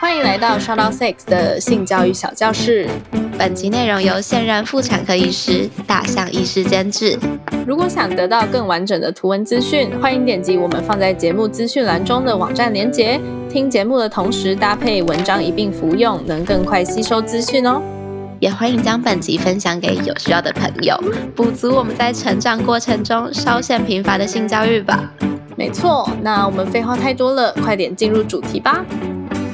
欢迎来到 Shout Out Sex 的性教育小教室。本集内容由现任妇产科医师大象医师监制。如果想得到更完整的图文资讯，欢迎点击我们放在节目资讯栏中的网站连结。听节目的同时搭配文章一并服用，能更快吸收资讯哦。也欢迎将本集分享给有需要的朋友，补足我们在成长过程中稍显贫乏的性教育吧。没错，那我们废话太多了，快点进入主题吧。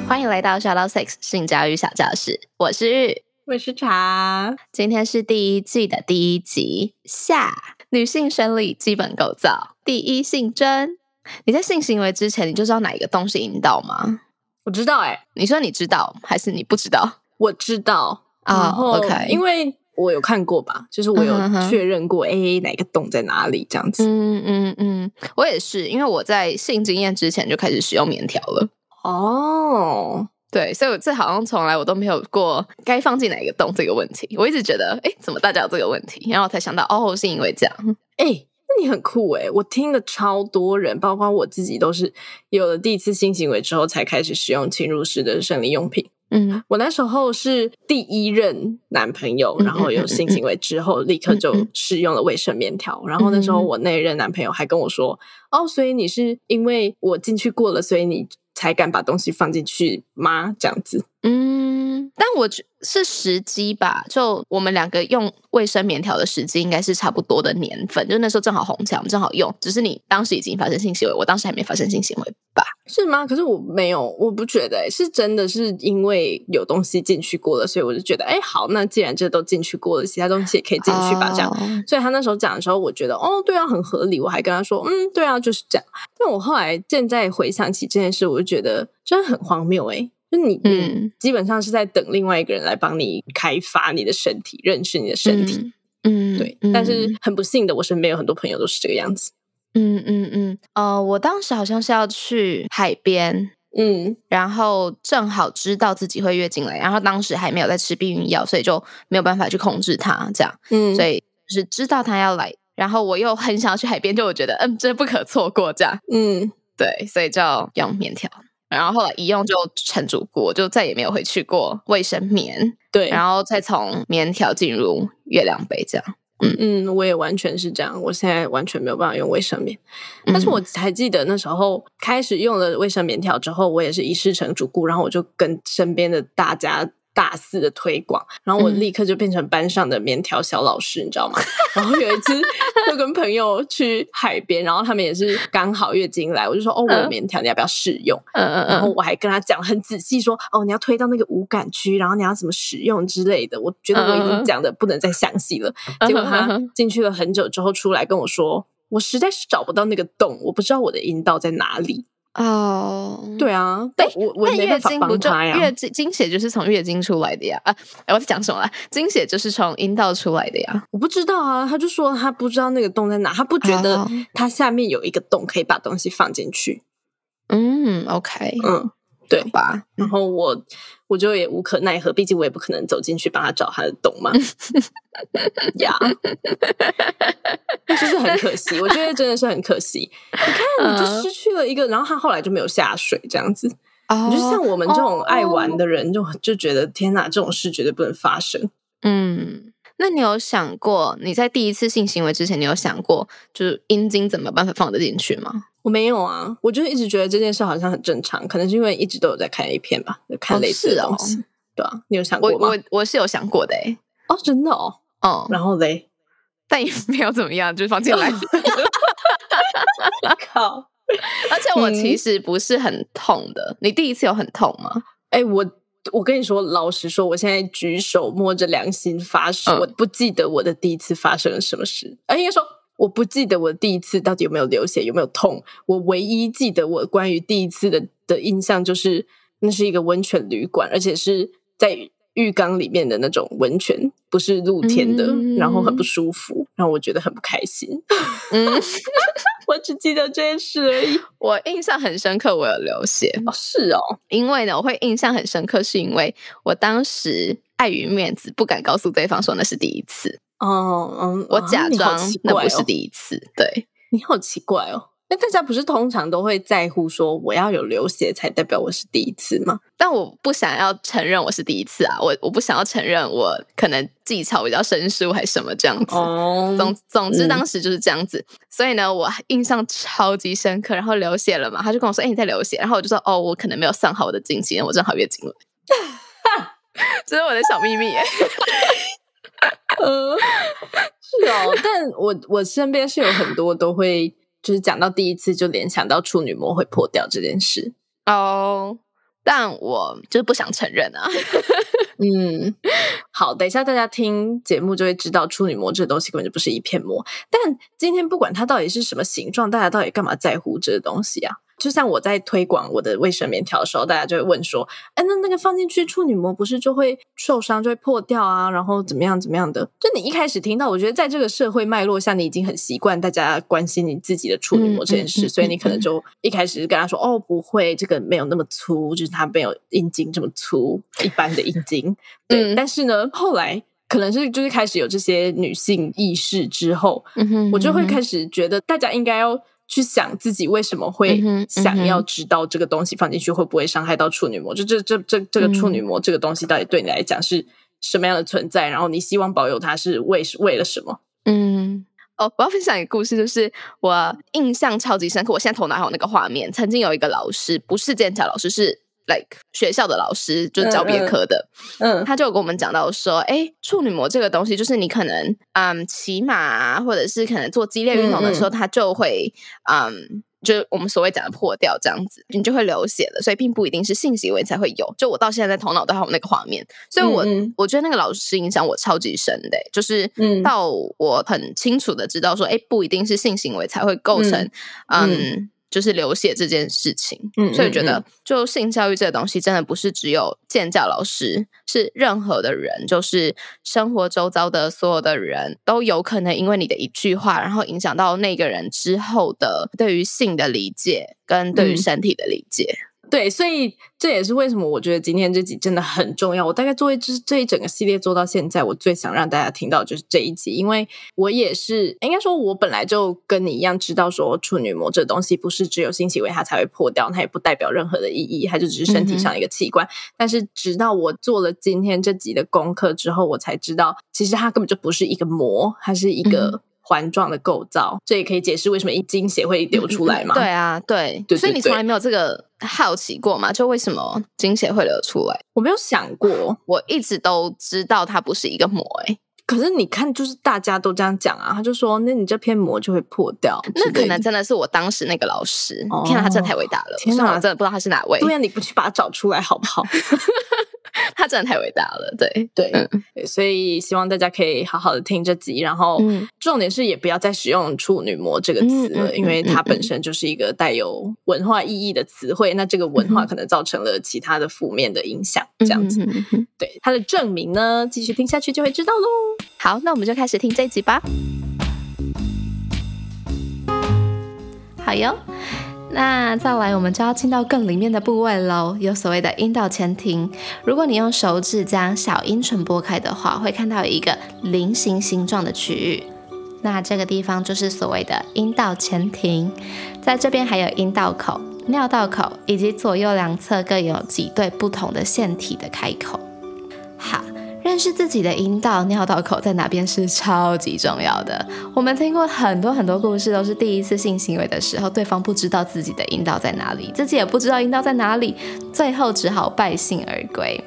欢迎来到 Shout Out Sex 性教育小教室，我是玉，我是茶。今天是第一季的第一集下女性生理基本构造第一性征。你在性行为之前，你就知道哪一个洞是阴道吗？我知道哎、你说你知道还是你不知道？我知道啊 OK 因为我有看过吧，就是我有确认过，哎、哪个洞在哪里这样子。嗯嗯嗯，我也是，因为我在性经验之前就开始使用棉条了。哦，对，所以我这好像从来我都没有过该放进哪一个洞这个问题。我一直觉得，哎，怎么大家有这个问题？然后我才想到，哦，是因为这样。哎、那你很酷哎、我听了超多人，包括我自己，都是有了第一次性行为之后才开始使用侵入式的生理用品。嗯我那时候是第一任男朋友，嗯然后有性行为之后，立刻就试用了卫生棉条。然后那时候嗯我那一任男朋友还跟我说：“哦，所以你是因为我进去过了，所以你才敢把东西放进去吗？”这样子。嗯，但我觉是时机吧，就我们两个用卫生棉条的时机应该是差不多的年份，就那时候正好红起来，我们正好用。只是你当时已经发生性行为，我当时还没发生性行为吧？是吗？可是我没有，我不觉得、欸，是真的是因为有东西进去过了，所以我就觉得，哎、好，那既然这都进去过了，其他东西也可以进去吧，这样。哦所以他那时候讲的时候，我觉得哦，对啊，很合理。我还跟他说，嗯，对啊，就是这样。但我后来现在回想起这件事，我就觉得真的很荒谬诶、就你，嗯。你基本上是在等另外一个人来帮你开发你的身体，认识你的身体。嗯，嗯对，嗯但是。很不幸的，我身边有很多朋友都是这个样子。嗯嗯嗯，呃，我当时好像是要去海边，嗯。然后正好知道自己会月经来，然后当时还没有在吃避孕药，所以就没有办法去控制它，这样，嗯，所以就是知道它要来，然后我又很想要去海边，就我觉得嗯，这不可错过，这样，嗯，对，所以就用面条，然后后来一用就成主顾，就再也没有回去过卫生棉，对，然后再从棉条进入月亮杯，这样，嗯。嗯，我也完全是这样。我现在完全没有办法用卫生棉，但是嗯。我还记得那时候开始用了卫生棉条之后，我也是一试成主顾，然后我就跟身边的大家大肆的推广，然后我嗯立刻就变成班上的棉条小老师，你知道吗？然后有一次 就跟朋友去海边，然后他们也是刚好月经来，我就说哦，我有嗯棉条，你要不要试用？嗯嗯嗯，然后我还跟他讲很仔细说，哦，你要推到那个无感区，然后你要怎么使用之类的。我觉得我已经讲的不能再详细了。结果他进去了很久之后出来跟我说，我实在是找不到那个洞，我不知道我的阴道在哪里。哦，对啊，但我我那月经不就。月经经血就是从月经出来的呀？啊，哎我在讲什么啊？经血就是从阴道出来的呀。我不知道啊，他就说他不知道那个洞在哪，他不觉得哦他下面有一个洞可以把东西放进去。嗯，OK，嗯，对。吧，然后我我就也无可奈何，毕竟我也不可能走进去帮他找他的洞嘛。呀，就是很可惜，我觉得真的是很可惜。你看，你就嗯失去了一个，然后他后来就没有下水，这样子。哦你就像我们这种爱玩哦的人，就就觉得天哪，这种事绝对不能发生。嗯，那你有想过你在第一次性行为之前，你有想过就是阴茎怎么办法放得进去吗？我没有啊，我就一直觉得这件事好像很正常，可能是因为一直都有在看 A 片吧，有看哦类似的东西。对啊，你有想我过吗？我我是有想过的诶、哦，真的哦。哦，然后嘞，但也没有怎么样，就是放进来。靠！而且我其嗯实不是很痛的。你第一次有很痛吗？哎、我我跟你说，老实说，我现在举手摸着良心发誓，嗯我不记得我的第一次发生了什么事。哎、应该说，我不记得我第一次到底有没有流血，有没有痛。我唯一记得我关于第一次的的印象，就是那是一个温泉旅馆，而且是在浴缸里面的那种温泉，不是露天的，嗯然后很不舒服，让我觉得很不开心。嗯，我只记得这件事而已。我印象很深刻，我有流血。哦，是哦，因为呢，我会印象很深刻，是因为我当时碍于面子，不敢告诉对方说那是第一次，哦，嗯，我假装那不是第一次。对，你好奇怪哦。那大家不是通常都会在乎说我要有流血才代表我是第一次吗？但我不想要承认我是第一次啊，我我不想要承认我可能技巧比较生疏还是什么这样子。哦总总之嗯当时就是这样子，所以呢，我印象超级深刻。然后流血了嘛，他就跟我说：“哎、你在流血。”然后我就说：“哦，我可能没有算好我的经期，我正好月经了。”这是我的小秘密耶。呃，是哦，但我我身边是有很多都会，就是讲到第一次就联想到处女膜会破掉这件事。哦，但我就是不想承认啊。嗯，好，等一下大家听节目就会知道，处女膜这个东西根本就不是一片膜。但今天不管它到底是什么形状，大家到底干嘛在乎这个东西啊？就像我在推广我的卫生棉条的时候，大家就会问说：“哎，那那个放进去处女膜不是就会受伤，就会破掉啊？然后怎么样怎么样的？”就你一开始听到，我觉得在这个社会脉络下，你已经很习惯大家关心你自己的处女膜这件事，嗯嗯嗯所以你可能就一开始就跟他说：“哦，不会，这个没有那么粗，就是它没有阴茎这么粗，一般的阴茎。”对，嗯但是呢，后来可能是就是开始有这些女性意识之后，嗯哼我就会始开始觉得大家应该要去想自己为什么会想要知道这个东西放进去会不会伤害到处女膜，就这这这这个处女膜这个东西到底对你来讲是什么样的存在，然后你希望保有它是为为了什么？嗯。哦，我要分享一个故事，就是我印象超级深刻。我现在头脑还有那个画面，曾经有一个老师，不是剑桥老师，是 like 学校的老师，就是教别科的。嗯他就有跟我们讲到说，哎，处女膜这个东西，就是你可能嗯骑马啊，或者是可能做激烈运动的时候，它就会嗯。就是我们所谓讲的破掉这样子，你就会流血了，所以并不一定是性行为才会有。就我到现在在头脑都还有那个画面，所以我、我觉得那个老师影响我超级深的、就是嗯到我很清楚的知道说，哎，不一定是性行为才会构成嗯嗯就是流血这件事情，嗯所以觉得嗯就性教育这个东西，真的不是只有建教老师，是任何的人，就是生活周遭的所有的人都有可能因为你的一句话，然后影响到那个人之后的对于性的理解跟对于嗯身体的理解。对，所以这也是为什么我觉得今天这集真的很重要。我大概做一这这一整个系列做到现在，我最想让大家听到就是这一集，因为我也是应该说，我本来就跟你一样知道说处女膜这东西不是只有性行为它才会破掉，它也不代表任何的意义，它就只是身体上的一个器官。但是直到我做了今天这集的功课之后，我才知道，其实它根本就不是一个膜，它是一嗯个环状的构造。这也可以解释为什么一经血会流出来嘛。对啊，对，所以你从来没有这个好奇过吗？就为什么经血会流出来？我没有想过，我一直都知道它不是一个膜、欸，可是你看，就是大家都这样讲啊，他就说，那你这片膜就会破掉。那可能真的是我当时那个老师，哦天啊，他真的太伟大了！天哪虽然我真的不知道他是哪位，对啊、你不去把他找出来好不好？他真的太伟大了。对，对，嗯所以希望大家可以好好的听这集，然后嗯重点是也不要再使用“处女膜”这个词了，因为它本身就是一个带有文化意义的词汇，那这个文化嗯可能造成了其他的负面的影响，这样子。对它的证明呢，继续听下去就会知道喽。好，那我们就开始听这一集吧。好哟，那再来，我们就要进到更里面的部位喽，有所谓的阴道前庭。如果你用手指将小阴唇拨开的话，会看到一个菱形形状的区域。那这个地方就是所谓的阴道前庭，在这边还有阴道口、尿道口以及左右两侧各有几对不同的腺体的开口。好，认识自己的阴道、尿道口在哪边是超级重要的。我们听过很多很多故事，都是第一次性行为的时候，对方不知道自己的阴道在哪里，自己也不知道阴道在哪里，最后只好败兴而归。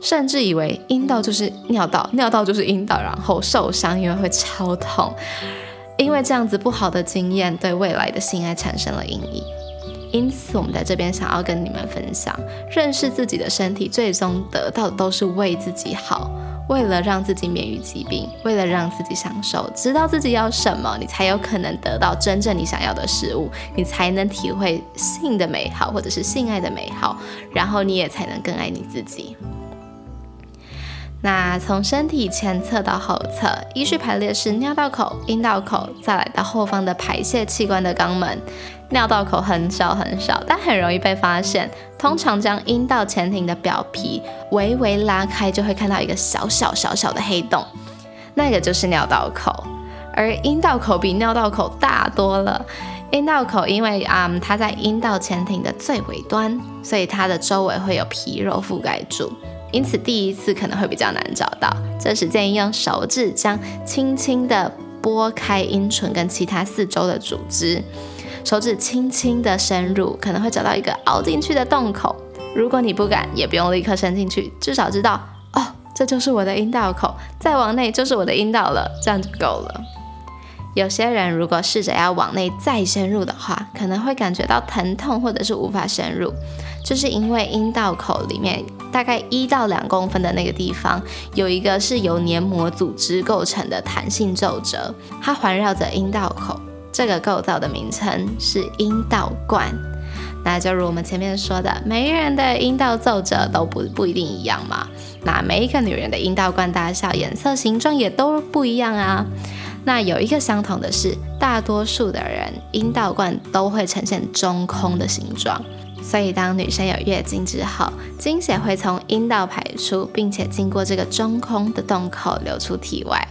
甚至以为阴道就是尿道，尿道就是阴道，然后受伤，因为会超痛。因为这样子不好的经验，对未来的性爱产生了阴影。因此，我们在这边想要跟你们分享，认识自己的身体，最终得到的都是为自己好，为了让自己免于疾病，为了让自己享受，知道自己要什么，你才有可能得到真正你想要的事物，你才能体会性的美好，或者是性爱的美好，然后你也才能更爱你自己。那从身体前侧到后侧，依序排列是尿道口、阴道口，再来到后方的排泄器官的肛门。尿道口很小很小，但很容易被发现。通常将阴道前庭的表皮微微拉开，就会看到一个小小小小的黑洞，那个就是尿道口。而阴道口比尿道口大多了。阴道口因为啊、它在阴道前庭的最尾端，所以它的周围会有皮肉覆盖住，因此第一次可能会比较难找到。这时建议用手指将轻轻的拨开阴唇跟其他四周的组织，手指轻轻的深入，可能会找到一个凹进去的洞口。如果你不敢，也不用立刻伸进去，至少知道哦，这就是我的阴道口，再往内就是我的阴道了，这样就够了。有些人如果试着要往内再深入的话，可能会感觉到疼痛或者是无法深入，就是因为阴道口里面大概一到两公分的那个地方，有一个是由黏膜组织构成的弹性皱褶，它环绕着阴道口。这个构造的名称是阴道冠。那就如我们前面说的，每个人的阴道皱褶都不不一定一样嘛。那每一个女人的阴道冠大小、颜色、形状也都不一样啊。那有一个相同的是，大多数的人阴道冠都会呈现中空的形状。所以当女生有月经之后，经血会从阴道排出，并且经过这个中空的洞口流出体外。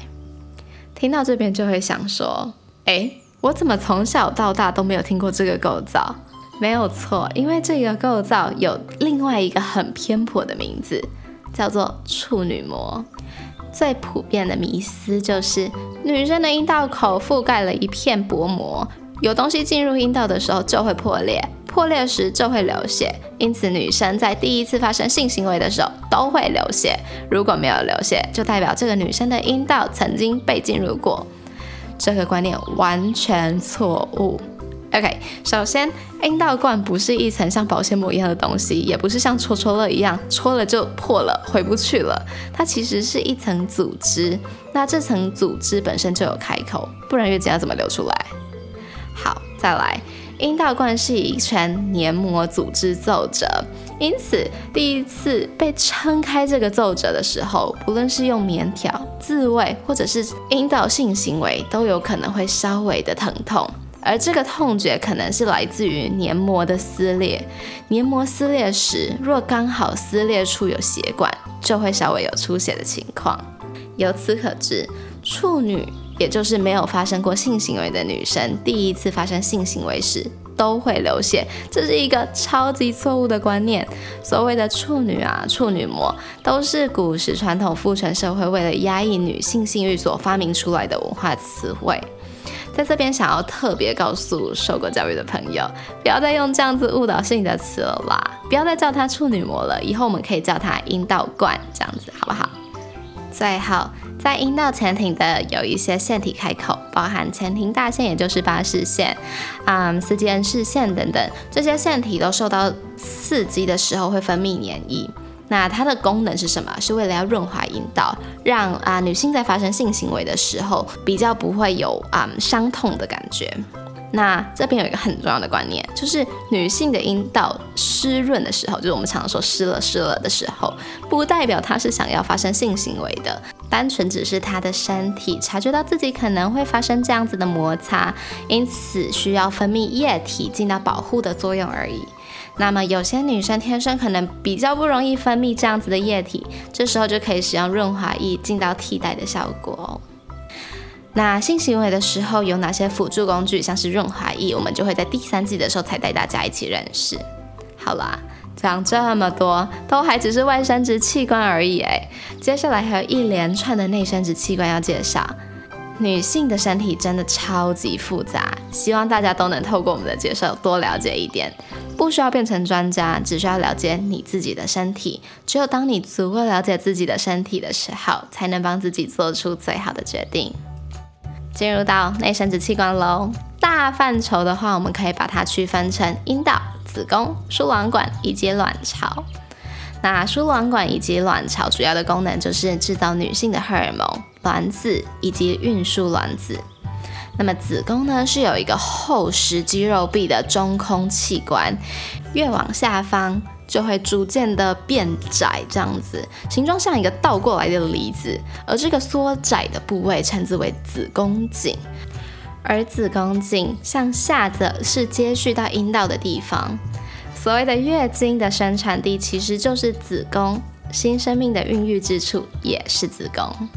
听到这边就会想说，诶，我怎么从小到大都没有听过这个构造？没有错，因为这个构造有另外一个很偏颇的名字，叫做处女膜。最普遍的迷思就是，女生的阴道口覆盖了一片薄膜，有东西进入阴道的时候就会破裂，破裂时就会流血，因此女生在第一次发生性行为的时候都会流血。如果没有流血，就代表这个女生的阴道曾经被进入过。这个观念完全错误。OK，首先，阴道冠不是一层像保鲜膜一样的东西，也不是像戳戳乐一样戳了就破了，回不去了。它其实是一层组织，那这层组织本身就有开口，不然月经要怎么流出来？好，再来，阴道冠是一圈黏膜组织皱褶，因此第一次被撑开这个皱褶的时候，不论是用棉条、自慰或者是阴道性行为，都有可能会稍微的疼痛。而这个痛觉可能是来自于黏膜的撕裂，黏膜撕裂时，若刚好撕裂处有血管，就会稍微有出血的情况。由此可知，处女也就是没有发生过性行为的女生，第一次发生性行为时都会流血，这是一个超级错误的观念。所谓的处女啊、处女膜，都是古时传统父权社会为了压抑女性性欲所发明出来的文化词汇。在这边想要特别告诉受过教育的朋友，不要再用这样子误导性的词了啦，不要再叫它处女膜了，以后我们可以叫它阴道冠，这样子好不好？最后，在阴道前庭的有一些腺体开口，包含前庭大腺，也就是巴氏腺，嗯，斯基恩氏腺等等，这些腺体都受到刺激的时候会分泌黏液。那它的功能是什么？是为了要润滑阴道，让啊、女性在发生性行为的时候比较不会有啊、伤痛的感觉。那这边有一个很重要的观念，就是女性的阴道湿润的时候，就是我们常说湿了湿了的时候，不代表她是想要发生性行为的，单纯只是她的身体察觉到自己可能会发生这样子的摩擦，因此需要分泌液体尽到保护的作用而已。那么有些女生天生可能比较不容易分泌这样子的液体，这时候就可以使用润滑液尽到替代的效果哦。那性行为的时候有哪些辅助工具，像是润滑液，我们就会在第三季的时候才带大家一起认识。好啦，讲这么多，都还只是外生殖器官而已诶。接下来还有一连串的内生殖器官要介绍。女性的身体真的超级复杂，希望大家都能透过我们的介绍多了解一点。不需要变成专家，只需要了解你自己的身体。只有当你足够了解自己的身体的时候，才能帮自己做出最好的决定。进入到内生殖器官喽，大范畴的话，我们可以把它区分成阴道、子宫、输卵管以及卵巢。那输卵管以及卵巢主要的功能就是制造女性的荷尔蒙、卵子以及运输卵子。那么子宫呢，是有一个厚实肌肉壁的中空器官，越往下方就会逐渐的变窄，这样子，形状像一个倒过来的梨子。而这个缩窄的部位称之为子宫颈，而子宫颈向下的是接续到阴道的地方。所谓的月经的生产地其实就是子宫，新生命的孕育之处也是子宫。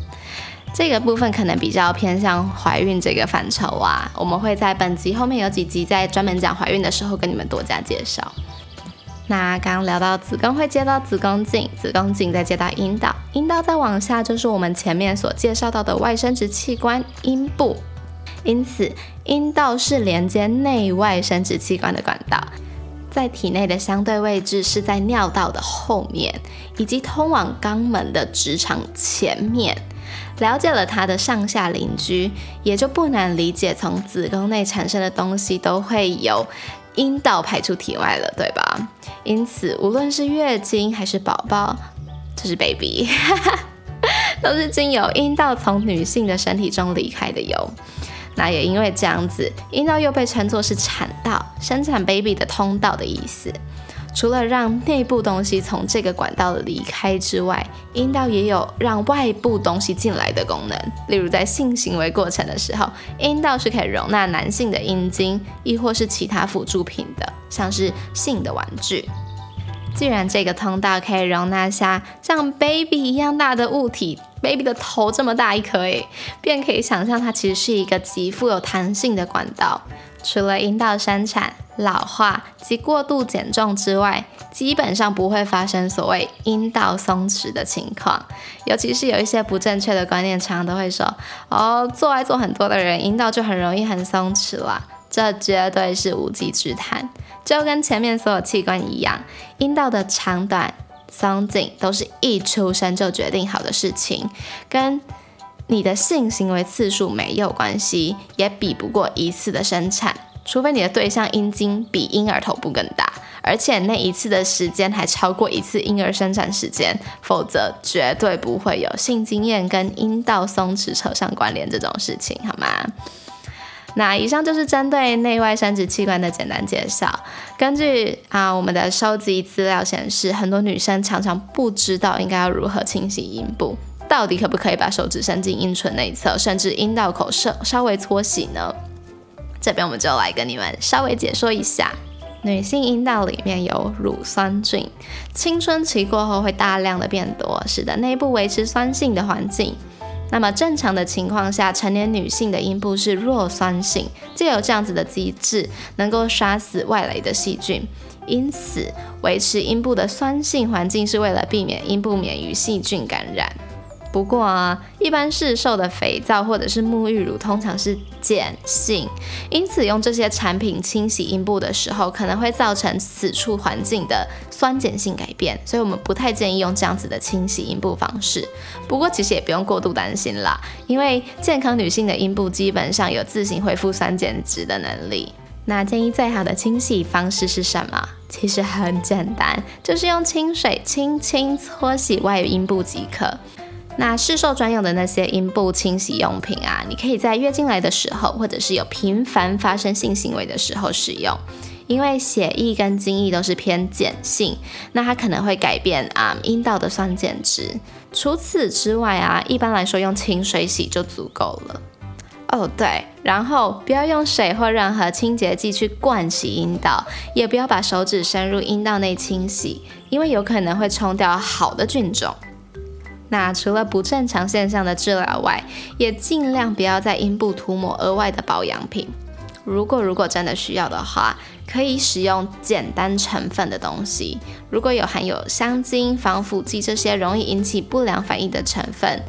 这个部分可能比较偏向怀孕这个范畴啊，我们会在本集后面有几集在专门讲怀孕的时候跟你们多加介绍。那刚聊到子宫会接到子宫颈，子宫颈再接到阴道，阴道再往下就是我们前面所介绍到的外生殖器官阴部。因此，阴道是连接内外生殖器官的管道，在体内的相对位置是在尿道的后面，以及通往肛门的直肠前面。了解了它的上下邻居，也就不难理解，从子宫内产生的东西都会有阴道排出体外了，对吧？因此，无论是月经还是宝宝，就是 baby，都是经由阴道从女性的身体中离开的哟。那也因为这样子，阴道又被称作是产道，生产 baby 的通道的意思。除了让内部东西从这个管道离开之外，阴道也有让外部东西进来的功能。例如在性行为过程的时候，阴道是可以容纳男性的阴茎，亦或是其他辅助品的，像是性的玩具。既然这个通道可以容纳下像 baby 一样大的物体，baby 的头这么大一颗诶，便可以想象它其实是一个极富有弹性的管道。除了阴道生产、老化及过度减重之外，基本上不会发生所谓阴道松弛的情况。尤其是有一些不正确的观念，常常都会说：“哦，做爱做很多的人，阴道就很容易很松弛了。”这绝对是无稽之谈。就跟前面所有器官一样，阴道的长短、松紧都是一出生就决定好的事情，跟你的性行为次数没有关系，也比不过一次的生产，除非你的对象阴茎比婴儿头部更大，而且那一次的时间还超过一次婴儿生产时间，否则绝对不会有性经验跟阴道松弛扯上关联这种事情，好吗？那以上就是针对内外生殖器官的简单介绍。根据啊我们的收集资料显示，很多女生常常不知道应该要如何清洗阴部，到底可不可以把手指伸进阴唇内侧，甚至阴道口稍稍微搓洗呢？这边我们就来跟你们稍微解说一下，女性阴道里面有乳酸菌，青春期过后会大量的变多，使得内部维持酸性的环境。那么正常的情况下，成年女性的阴部是弱酸性，借由这样子的机制，能够杀死外来的细菌。因此，维持阴部的酸性环境是为了避免阴部免于细菌感染。不过啊，一般市售的肥皂或者是沐浴乳通常是碱性，因此用这些产品清洗阴部的时候，可能会造成此处环境的酸碱性改变，所以我们不太建议用这样子的清洗阴部方式。不过其实也不用过度担心啦，因为健康女性的阴部基本上有自行恢复酸碱值的能力。那建议最好的清洗方式是什么？其实很简单，就是用清水轻轻搓洗外阴部即可。那市售专用的那些阴部清洗用品啊，你可以在月经来的时候，或者是有频繁发生性行为的时候使用，因为血液跟精液都是偏碱性，那它可能会改变啊阴道的酸碱值。除此之外啊，一般来说用清水洗就足够了。哦对，然后不要用水或任何清洁剂去灌洗阴道，也不要把手指伸入阴道内清洗，因为有可能会冲掉好的菌种。那除了不正常现象的治疗外，也尽量不要在阴部涂抹额外的保养品。如果如果真的需要的话，可以使用简单成分的东西。如果有含有香精、防腐剂这些容易引起不良反应的成分，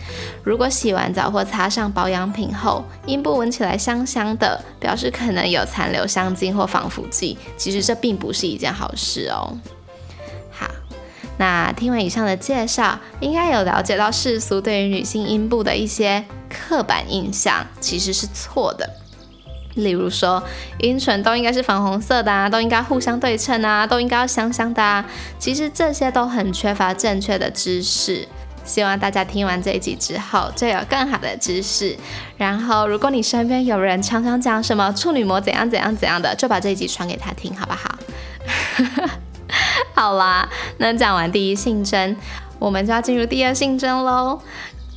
如果洗完澡或擦上保养品后，阴部闻起来香香的，表示可能有残留香精或防腐剂。其实这并不是一件好事哦。那听完以上的介绍，应该有了解到世俗对于女性阴部的一些刻板印象其实是错的。例如说，阴唇都应该是粉红色的啊，都应该互相对称啊，都应该要香香的啊。其实这些都很缺乏正确的知识。希望大家听完这一集之后，就有更好的知识。然后，如果你身边有人常常讲什么处女膜怎样怎样怎样的，就把这一集传给他听，好不好？好啦，那讲完第一性征，我们就要进入第二性征喽。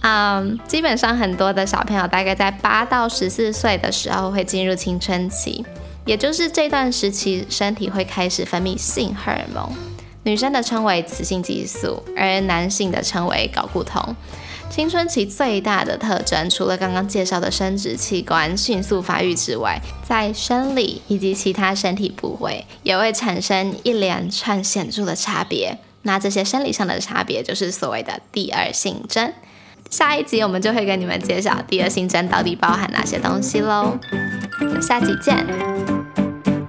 嗯，基本上很多的小朋友大概在八到十四岁的时候会进入青春期，也就是这段时期身体会开始分泌性荷尔蒙，女生的称为雌性激素，而男性的称为睾固酮。青春期最大的特征，除了刚刚介绍的生殖器官迅速发育之外，在生理以及其他身体部位也会产生一连串显著的差别。那这些生理上的差别，就是所谓的第二性征。下一集我们就会跟你们介绍第二性征到底包含哪些东西喽。下集见。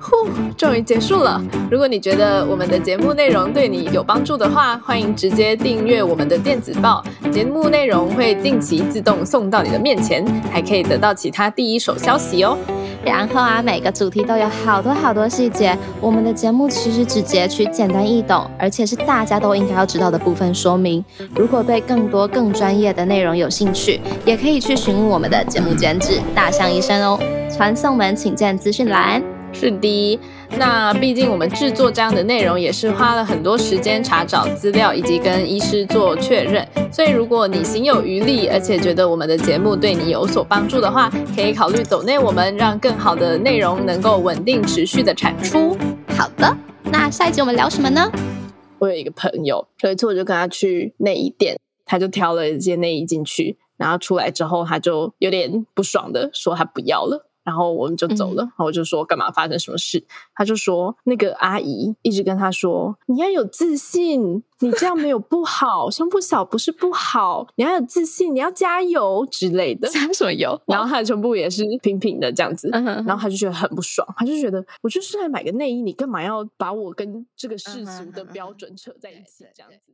呼终于结束了。如果你觉得我们的节目内容对你有帮助的话，欢迎直接订阅我们的电子报，节目内容会定期自动送到你的面前，还可以得到其他第一手消息哦。然后啊，每个主题都有好多好多细节。我们的节目其实只截取简单易懂，而且是大家都应该要知道的部分说明。如果对更多更专业的内容有兴趣，也可以去询问我们的节目监制大象医生哦。传送门请见资讯栏。是的，那毕竟我们制作这样的内容也是花了很多时间查找资料，以及跟医师做确认。所以如果你心有余力，而且觉得我们的节目对你有所帮助的话，可以考虑走内我们，让更好的内容能够稳定持续的产出。好的，那下一集我们聊什么呢？我有一个朋友，有一次我就跟他去内衣店，他就挑了一件内衣进去，然后出来之后他就有点不爽的说他不要了。然后我们就走了，然后我就说干嘛发生什么事？他就说那个阿姨一直跟他说你要有自信，你这样没有不好，胸部小不是不好，你要有自信，你要加油之类的。加什么油？然后他的胸部也是平平的这样子，然后他就觉得很不爽，他就觉得我就是来买个内衣，你干嘛要把我跟这个世俗的标准扯在一起这样子？